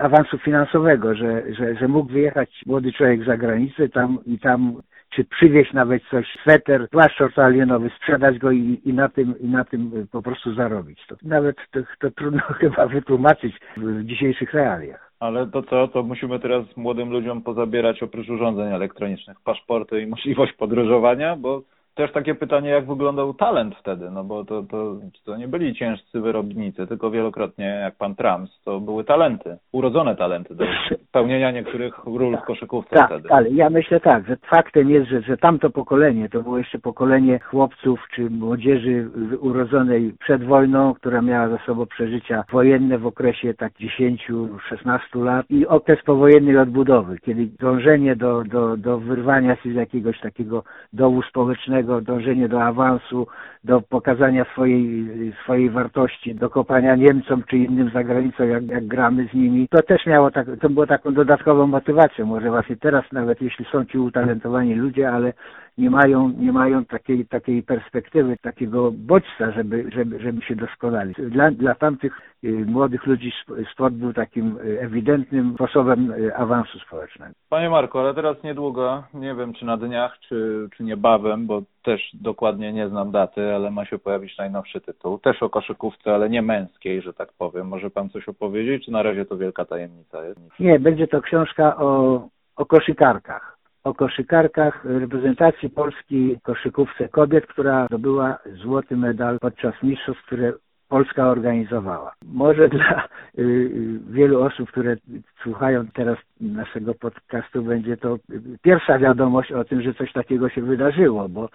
awansu finansowego, że, że, że mógł wyjechać młody człowiek za granicę tam i tam czy przywieźć nawet coś, sweter, płaszcz alienowy, sprzedać go i, i, na tym, i na tym po prostu zarobić. To nawet to, to trudno chyba wytłumaczyć w dzisiejszych realiach. Ale to co, to musimy teraz młodym ludziom pozabierać oprócz urządzeń elektronicznych paszporty i możliwość podróżowania, bo też takie pytanie, jak wyglądał talent wtedy, no bo to, to, to nie byli ciężcy wyrobnicy, tylko wielokrotnie, jak pan Trams, to były talenty, urodzone talenty do pełnienia niektórych ról w koszykówce Tak, wtedy. ale ja myślę tak, że faktem jest, że, że tamto pokolenie, to było jeszcze pokolenie chłopców czy młodzieży urodzonej przed wojną, która miała za sobą przeżycia wojenne w okresie tak 10-16 lat i okres powojennej odbudowy, kiedy dążenie do, do, do wyrwania się z jakiegoś takiego dołu społecznego, dążenie do awansu, do pokazania swojej, swojej wartości, do kopania Niemcom czy innym za granicą, jak, jak gramy z nimi, to też miało tak, to było taką dodatkową motywacją. Może właśnie teraz nawet jeśli są ci utalentowani ludzie, ale nie mają, nie mają takiej, takiej perspektywy, takiego bodźca, żeby, żeby, żeby się doskonalić. Dla, dla tamtych y, młodych ludzi sp- sport był takim y, ewidentnym sposobem y, awansu społecznego. Panie Marku, ale teraz niedługo, nie wiem czy na dniach, czy, czy niebawem, bo też dokładnie nie znam daty, ale ma się pojawić najnowszy tytuł. Też o koszykówce, ale nie męskiej, że tak powiem. Może pan coś opowiedzieć, czy na razie to wielka tajemnica jest? Nie, będzie to książka o, o koszykarkach. O koszykarkach reprezentacji Polski koszykówce kobiet, która zdobyła złoty medal podczas mistrzostw, które Polska organizowała. Może dla y, y, wielu osób, które słuchają teraz naszego podcastu, będzie to pierwsza wiadomość o tym, że coś takiego się wydarzyło, bo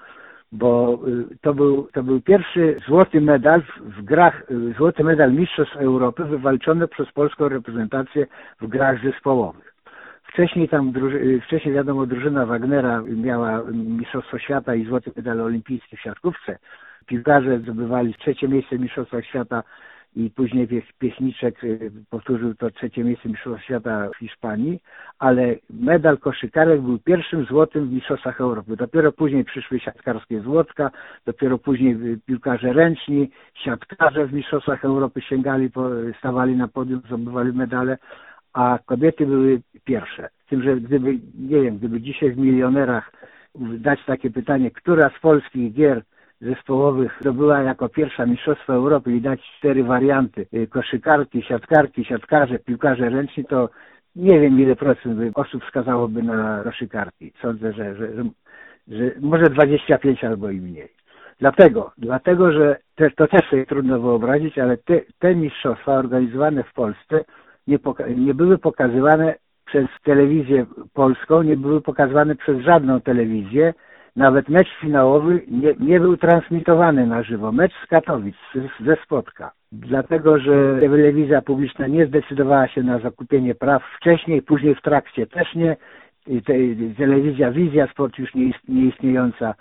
bo y, to był, to był pierwszy złoty medal w, w grach, y, złoty medal Mistrzostw Europy wywalczony przez polską reprezentację w grach zespołowych. Wcześniej tam, y, wcześniej wiadomo, drużyna Wagnera miała Mistrzostwo Świata i złoty medal olimpijski w siatkówce. Piłkarze zdobywali trzecie miejsce w Mistrzostwach Świata i później Pieśniczek y, powtórzył to trzecie miejsce Mistrzostw Świata w Hiszpanii, ale medal koszykarek był pierwszym złotym w Mistrzostwach Europy. Dopiero później przyszły siatkarskie złotka, dopiero później y, piłkarze ręczni, siatkarze w Mistrzostwach Europy sięgali, stawali na podium, zdobywali medale, a kobiety były pierwsze. Z tym, że gdyby, nie wiem, gdyby dzisiaj w milionerach dać takie pytanie, która z polskich gier zespołowych zdobyła jako pierwsza Mistrzostwo Europy i dać cztery warianty y, koszykarki, siatkarki, siatkarze, piłkarze ręczni, to nie wiem ile procent osób wskazałoby na koszykarki. Sądzę, że, że, że, że może 25 albo i mniej. Dlatego, dlatego że te, to też sobie trudno wyobrazić, ale te, te mistrzostwa organizowane w Polsce nie, poka- nie były pokazywane przez telewizję polską, nie były pokazywane przez żadną telewizję, nawet mecz finałowy nie, nie był transmitowany na żywo. Mecz z Katowic, z, ze Spotka. Dlatego, że telewizja publiczna nie zdecydowała się na zakupienie praw wcześniej, później w trakcie też nie. Te, telewizja Wizja Sport już nie ist- nieistniejąca y,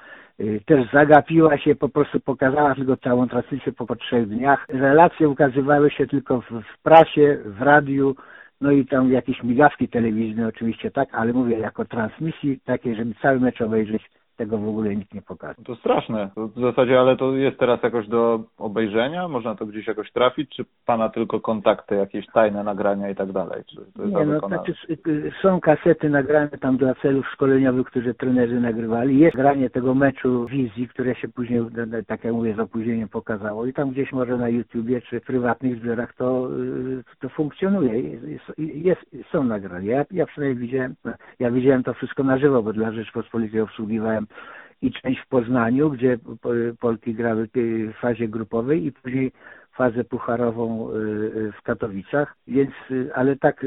też zagapiła się, po prostu pokazała tylko całą transmisję po, po trzech dniach. Relacje ukazywały się tylko w, w prasie, w radiu, no i tam jakieś migawki telewizyjne oczywiście tak, ale mówię jako transmisji takiej, żeby cały mecz obejrzeć, tego w ogóle nikt nie pokazał. To straszne. To w zasadzie, ale to jest teraz jakoś do obejrzenia? Można to gdzieś jakoś trafić? Czy pana tylko kontakty, jakieś tajne nagrania i tak dalej? Czy to jest Nie, no, znaczy, s- y, są kasety nagrane tam dla celów szkoleniowych, które trenerzy nagrywali. Jest granie tego meczu wizji, które się później, no, no, tak jak mówię, z opóźnieniem pokazało. I tam gdzieś może na YouTubie czy w prywatnych zbiorach to, y, to funkcjonuje. Jest, jest, są nagrania. Ja, ja przynajmniej widziałem, ja widziałem to wszystko na żywo, bo dla Rzeczpospolitej obsługiwałem i część w Poznaniu, gdzie po- Polki grały w fazie grupowej i później fazę pucharową y, y, w Katowicach, więc, y, ale tak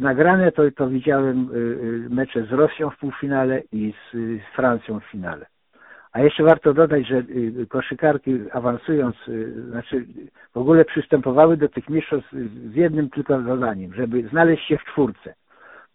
nagrane to, to widziałem mecze z Rosją w półfinale i z, Francją w finale. A jeszcze warto dodać, że koszykarki awansując, znaczy w ogóle przystępowały do tych mistrzostw z jednym tylko zadaniem, żeby znaleźć się w czwórce,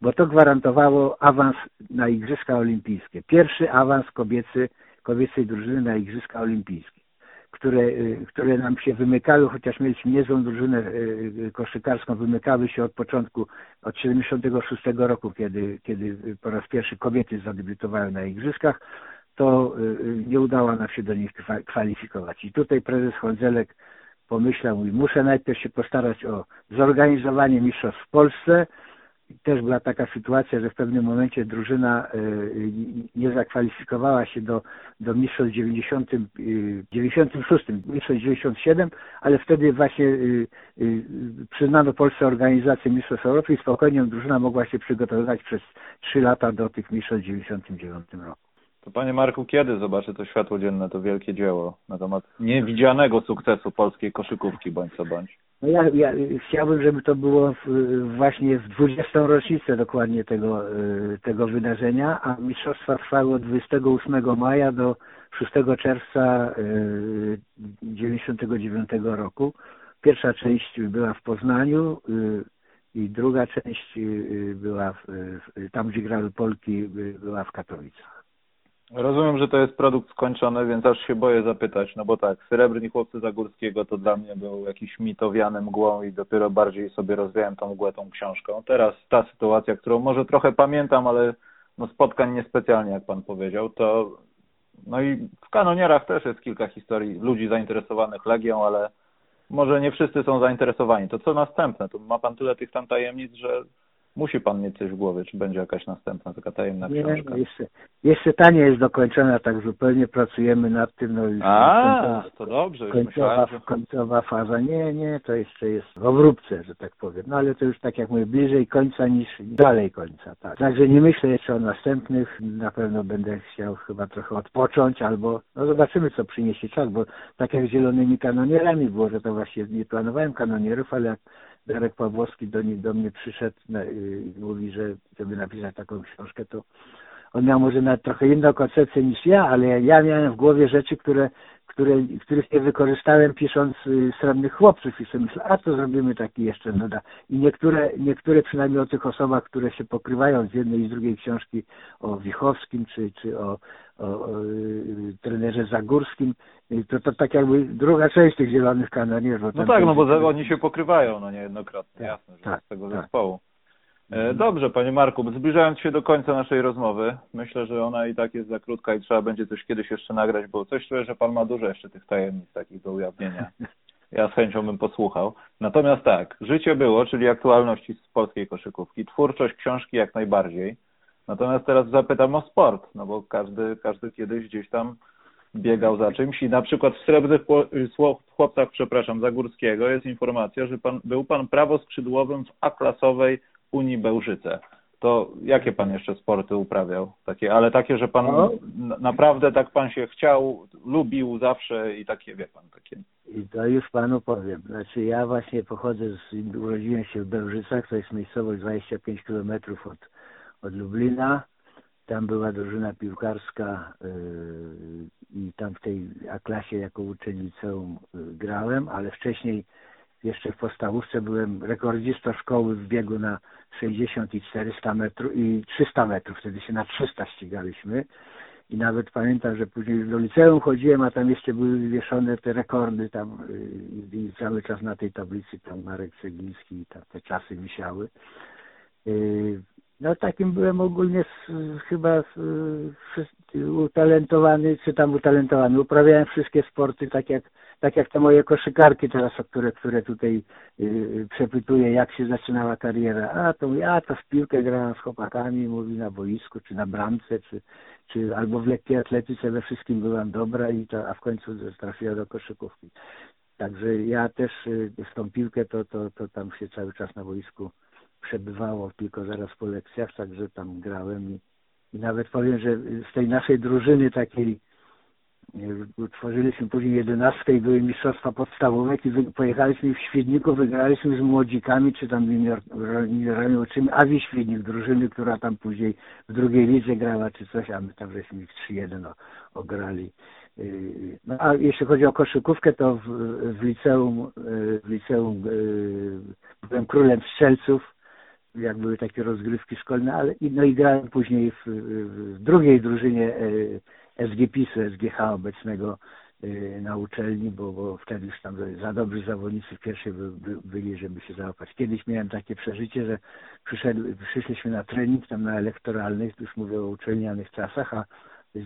bo to gwarantowało awans na Igrzyska Olimpijskie. Pierwszy awans kobiecy, kobiecej drużyny na Igrzyska Olimpijskie które, y, które nam się wymykały, chociaż mieliśmy niezłą drużynę y, y, koszykarską, wymykały się od początku, od 76 roku, kiedy, kiedy po raz pierwszy kobiety zadebiutowały na igrzyskach, to nie udało nam się do nich kwa- kwalifikować. I tutaj prezes Chodzelek pomyślał, mówi, muszę najpierw się postarać o zorganizowanie mistrzostw w Polsce, też była taka sytuacja, że w pewnym momencie drużyna y, y, nie zakwalifikowała się do, do mistrzostw 90, y, 96, mistrzostw 97, ale wtedy właśnie y, y, przyznano Polsce organizację Mistrzostw Europy i spokojnie drużyna mogła się przygotowywać przez 3 lata do tych mistrzostw w 99 roku. To panie Marku, kiedy zobaczy to światło dzienne, to wielkie dzieło na temat niewidzianego sukcesu polskiej koszykówki, bądź co bądź? No ja, ja chciałbym, żeby to było w, właśnie w 20. rocznicę dokładnie tego, y, tego wydarzenia, a mistrzostwa trwały od 28 maja do 6 czerwca 99 roku. Pierwsza część była w Poznaniu y, i druga część y, była w, tam, gdzie grały Polki, była w Katowicach. Rozumiem, że to jest produkt skończony, więc aż się boję zapytać, no bo tak, Srebrni Chłopcy Zagórskiego to dla mnie był jakiś mitowiany mgłą i dopiero bardziej sobie rozwijałem tą mgłę tą książką. Teraz ta sytuacja, którą może trochę pamiętam, ale no spotkań niespecjalnie, jak pan powiedział, to no i w kanonierach też jest kilka historii ludzi zainteresowanych Legią, ale może nie wszyscy są zainteresowani. To co następne? To ma pan tyle tych tam tajemnic, że Musi pan mieć coś w głowie, czy będzie jakaś następna taka tajemna nie, książka? Nie, jeszcze, jeszcze ta nie jest dokończona, tak zupełnie pracujemy nad tym. No już A, końcowa, to dobrze. Już końcowa, myślałem, że... końcowa faza. Nie, nie, to jeszcze jest w obróbce, że tak powiem. No ale to już tak jak mówię, bliżej końca niż dalej końca. Tak. Także nie myślę jeszcze o następnych. Na pewno będę chciał chyba trochę odpocząć albo, no zobaczymy co przyniesie czas, bo tak jak z zielonymi kanonierami było, że to właśnie nie planowałem kanonierów, ale jak Darek Pawłowski do, nie, do mnie przyszedł i mówi, że żeby napisać taką książkę, to on miał może nawet trochę inną koncepcję niż ja, ale ja miałem w głowie rzeczy, które, które, których nie wykorzystałem pisząc y, Srebrnych Chłopców i sobie myślę, a to zrobimy taki jeszcze doda. I niektóre, niektóre przynajmniej o tych osobach, które się pokrywają z jednej i z drugiej książki o Wichowskim czy, czy o, o, o y, trenerze Zagórskim, y, to, to tak jakby druga część tych zielonych kanonierów. No tak, no bo oni się pokrywają no niejednokrotnie, tak, jasne, że tak, z tego tak. zespołu. E, dobrze, panie Marku, zbliżając się do końca naszej rozmowy, myślę, że ona i tak jest za krótka i trzeba będzie coś kiedyś jeszcze nagrać, bo coś czuję, że pan ma dużo jeszcze tych tajemnic takich do ujawnienia. Ja z chęcią bym posłuchał. Natomiast tak, życie było, czyli aktualności z polskiej koszykówki, twórczość książki jak najbardziej. Natomiast teraz zapytam o sport, no bo każdy, każdy kiedyś gdzieś tam biegał za czymś i na przykład w Srebrnych Chłopcach, przepraszam, Zagórskiego jest informacja, że pan, był pan prawoskrzydłowym w A-klasowej Unii Bełżyce. To jakie pan jeszcze sporty uprawiał? Takie, ale takie, że pan no. naprawdę tak pan się chciał, lubił zawsze i takie, wie pan, takie. I to już panu powiem. Znaczy ja właśnie pochodzę z, urodziłem się w Bełżycach, to jest miejscowość 25 kilometrów od, od Lublina. Tam była drużyna piłkarska yy, i tam w tej A-klasie jako uczeń liceum yy, grałem, ale wcześniej jeszcze w podstawówce byłem rekordzistą szkoły w biegu na 60 i 400 metrów i 300 metrów. Wtedy się na 300 ścigaliśmy. I nawet pamiętam, że później do liceum chodziłem, a tam jeszcze były wywieszone te rekordy tam y, i cały czas na tej tablicy tam Marek Cegiński i te czasy wisiały. Y, no takim byłem ogólnie chyba utalentowany, czy tam utalentowany. Uprawiałem wszystkie sporty tak jak tak jak te moje koszykarki teraz, o które, które tutaj yy, przepytuję, jak się zaczynała kariera. A to ja to w piłkę grałem z chłopakami, mówi na boisku, czy na bramce, czy, czy albo w lekkiej atletyce we wszystkim byłam dobra i to, a w końcu trafiła do koszykówki. Także ja też yy, w tą piłkę to, to, to tam się cały czas na boisku przebywało, tylko zaraz po lekcjach, także tam grałem i, i nawet powiem, że z tej naszej drużyny takiej utworzyliśmy później jedenastkę i były mistrzostwa podstawowe i pojechaliśmy w Świdniku, wygraliśmy z młodzikami, czy tam juniorami uczymy, Awi Świdnik, drużyny, która tam później w drugiej lidze grała, czy coś, a my tam żeśmy ich 3-1 ograli. Y, no a jeśli chodzi o koszykówkę, to w, w liceum, y, w liceum byłem królem strzelców, jak były takie rozgrywki szkolne, ale no i grałem później w, w drugiej drużynie SGPiS-u, SGH obecnego y, na uczelni, bo, bo wtedy już tam za dobrzy zawodnicy w pierwszej by, by, byli, żeby się załapać. Kiedyś miałem takie przeżycie, że przyszedł, przyszliśmy na trening tam na elektoralnych, już mówię o uczelnianych czasach, a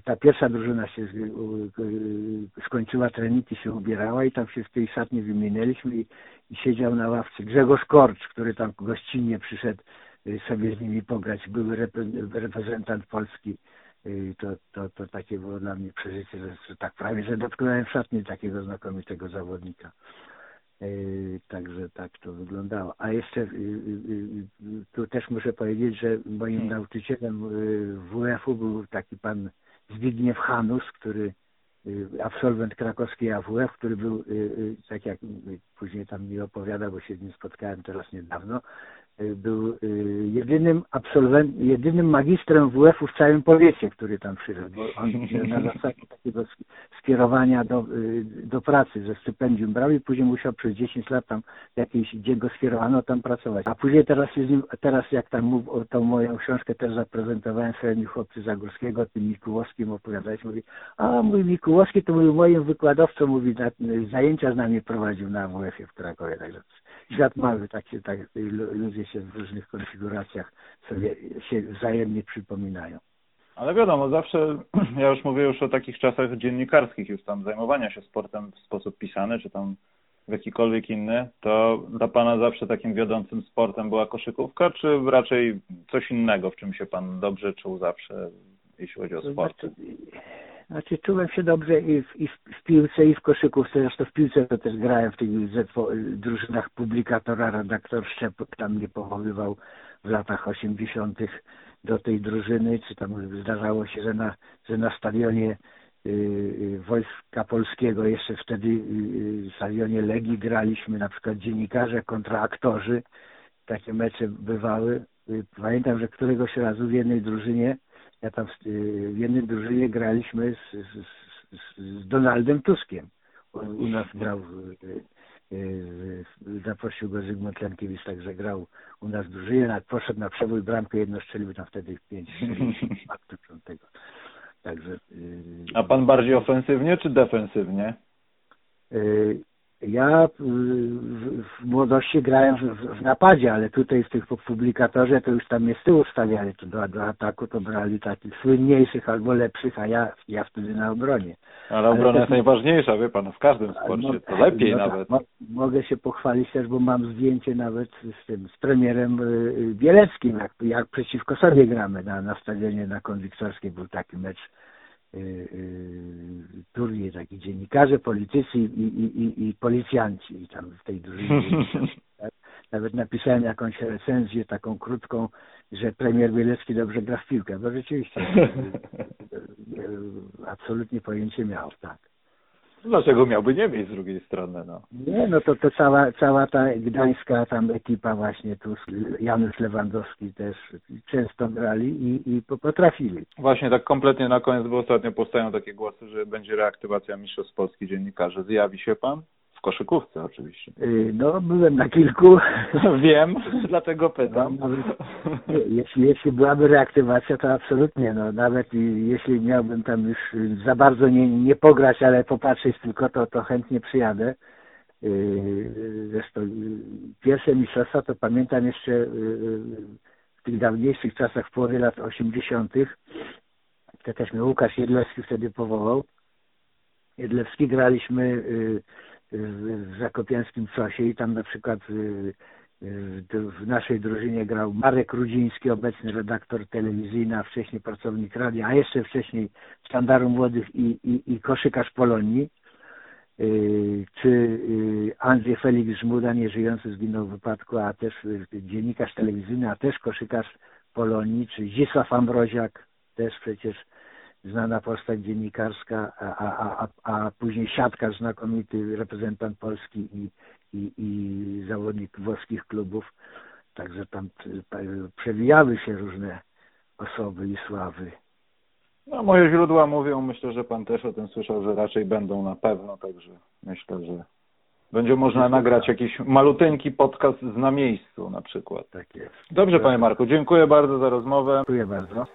ta pierwsza drużyna się skończyła trening i się ubierała i tam się w tej szatni wymienialiśmy i, i siedział na ławce Grzegorz Korcz, który tam gościnnie przyszedł y, sobie z nimi pograć, były reprezentant Polski i to, to, to takie było dla mnie przeżycie, że, że tak prawie, że dotknąłem szatni takiego znakomitego zawodnika. Yy, także tak to wyglądało. A jeszcze yy, yy, tu też muszę powiedzieć, że moim hmm. nauczycielem WF-u był taki pan Zbigniew Hanus, który y, absolwent krakowskiej AWF, który był, y, y, tak jak później tam mi opowiada, bo się z nim spotkałem teraz niedawno, był jedynym absolwent, jedynym magistrem WF-u w całym powiecie, który tam przyszedł. Bo on na zasadzie takiego skierowania do, do pracy ze stypendium brał i później musiał przez 10 lat tam jakiś, gdzie go skierowano, tam pracować. A później teraz nim, teraz jak tam mów, tą moją książkę też zaprezentowałem swoimi chłopcy Zagórskiego, tym Mikułowskim opowiadać, mówi, a mój Mikułowski to był moim wykładowcą, mówi, na, zajęcia z nami prowadził na WF-ie w Krakowie, także świat mały, tak się, tak, ludzie się w różnych konfiguracjach sobie się wzajemnie przypominają. Ale wiadomo, zawsze, ja już mówię już o takich czasach dziennikarskich, już tam zajmowania się sportem w sposób pisany, czy tam w jakikolwiek inny, to dla Pana zawsze takim wiodącym sportem była koszykówka, czy raczej coś innego, w czym się Pan dobrze czuł zawsze, jeśli chodzi o sport? Znaczy, znaczy czułem się dobrze i w, i w, piłce, i w koszykówce. Zresztą w piłce to też grałem w tych drużynach publikatora, redaktor Szczepek tam mnie powoływał w latach 80. do tej drużyny, czy tam zdarzało się, że na, że na stadionie y, y, Wojska Polskiego, jeszcze wtedy y, w stadionie Legii graliśmy na przykład dziennikarze kontra aktorzy. Takie mecze bywały. Pamiętam, że któregoś razu w jednej drużynie ja tam w jednej drużynie graliśmy z, z, z Donaldem Tuskiem. On u nas grał, zaprosił go Zygmunt Lenkiewicz, także grał u nas w drużynie, poszedł na przebój, bramkę jedno strzelił tam wtedy pięć aktu tego. Także, y, A pan bardziej ofensywnie czy defensywnie? Ja w, młodości grałem w, napadzie, ale tutaj w tych publikatorze to już tam mnie z tyłu stawiali, to do, do ataku to brali takich słynniejszych albo lepszych, a ja, ja wtedy na obronie. Ale obrona ale jest najważniejsza, wie pan, w każdym sporcie, no, to lepiej no, nawet. Mo, mogę się pochwalić też, bo mam zdjęcie nawet z tym, z premierem y, y, Bieleckim, jak, jak przeciwko sobie gramy na, na stadionie na Konwiktorskiej był taki mecz turniej taki dziennikarze, politycy i, i, i, i policjanci i tam w tej drużynie. tak? Nawet napisałem jakąś recenzję taką krótką, że premier Bielecki dobrze gra w piłkę, bo rzeczywiście y, absolutnie pojęcie miał, tak. Dlaczego miałby nie mieć z drugiej strony? No. Nie, no to, to cała, cała ta gdańska tam ekipa właśnie tu, Janusz Lewandowski też często grali i, i potrafili. Właśnie tak kompletnie na koniec, bo ostatnio powstają takie głosy, że będzie reaktywacja Mistrzostw Polski dziennikarzy. Zjawi się pan? W koszykówce oczywiście. Y, no, byłem na kilku. Wiem, dlatego pytam. No, jeśli, jeśli byłaby reaktywacja, to absolutnie. No, nawet jeśli miałbym tam już za bardzo nie, nie pograć, ale popatrzeć tylko, to, to chętnie przyjadę. Y, zresztą y, pierwsze mistrzostwa to pamiętam jeszcze w tych dawniejszych czasach, w połowie lat 80. To też mnie Łukasz Jedlewski wtedy powołał. Jedlewski graliśmy w Zakopiańskim Cosie i tam na przykład y, y, w naszej drużynie grał Marek Rudziński, obecny redaktor telewizyjny, a wcześniej pracownik radia, a jeszcze wcześniej Sztandaru Młodych i, i, i koszykarz Polonii. Y, czy Andrzej Felix Żmuda, nieżyjący, zginął w wypadku, a też dziennikarz telewizyjny, a też koszykarz Polonii, czy Zisław Ambroziak, też przecież znana postać dziennikarska, a, a, a, a później siatkarz znakomity, reprezentant Polski i, i, i zawodnik włoskich klubów. Także tam przewijały się różne osoby i sławy. No, moje źródła mówią, myślę, że pan też o tym słyszał, że raczej będą na pewno, także myślę, że będzie można nagrać jakiś maluteńki podcast z na miejscu na przykład. Tak jest. Dobrze, panie Marku, dziękuję bardzo za rozmowę. Dziękuję bardzo.